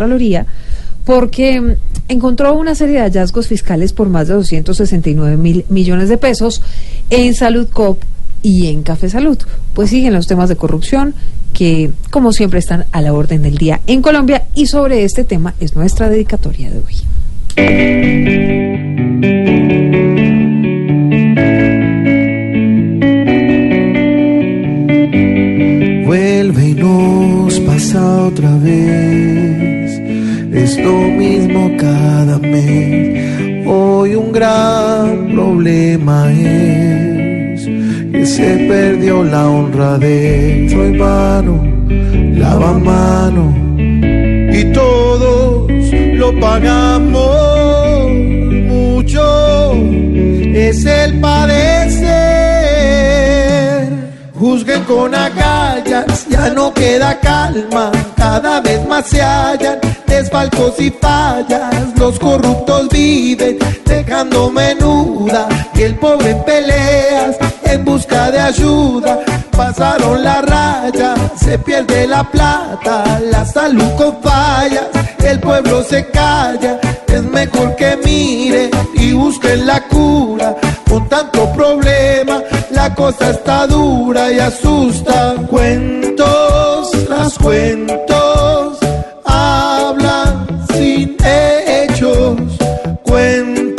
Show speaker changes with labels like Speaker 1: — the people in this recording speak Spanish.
Speaker 1: Contraloría porque mm, encontró una serie de hallazgos fiscales por más de 269 mil millones de pesos en Salud Cop y en Café Salud. Pues siguen los temas de corrupción que, como siempre, están a la orden del día en Colombia y sobre este tema es nuestra dedicatoria de hoy.
Speaker 2: Vuelve y nos pasa otra vez. Es lo mismo cada mes. Hoy un gran problema es que se perdió la honradez. Soy mano, lava mano y todos lo pagamos mucho. Es el padecer. Juzguen con agallas, ya no queda calma, cada vez más se hallan desfalcos y fallas, los corruptos viven dejando menuda y el pobre en peleas en busca de ayuda, pasaron la raya, se pierde la plata, la salud con fallas, el pueblo se calla, es mejor que mire y busquen la cura, con tanto problema la cosa está dura y asusta. Cuentos, las cuento cuenta.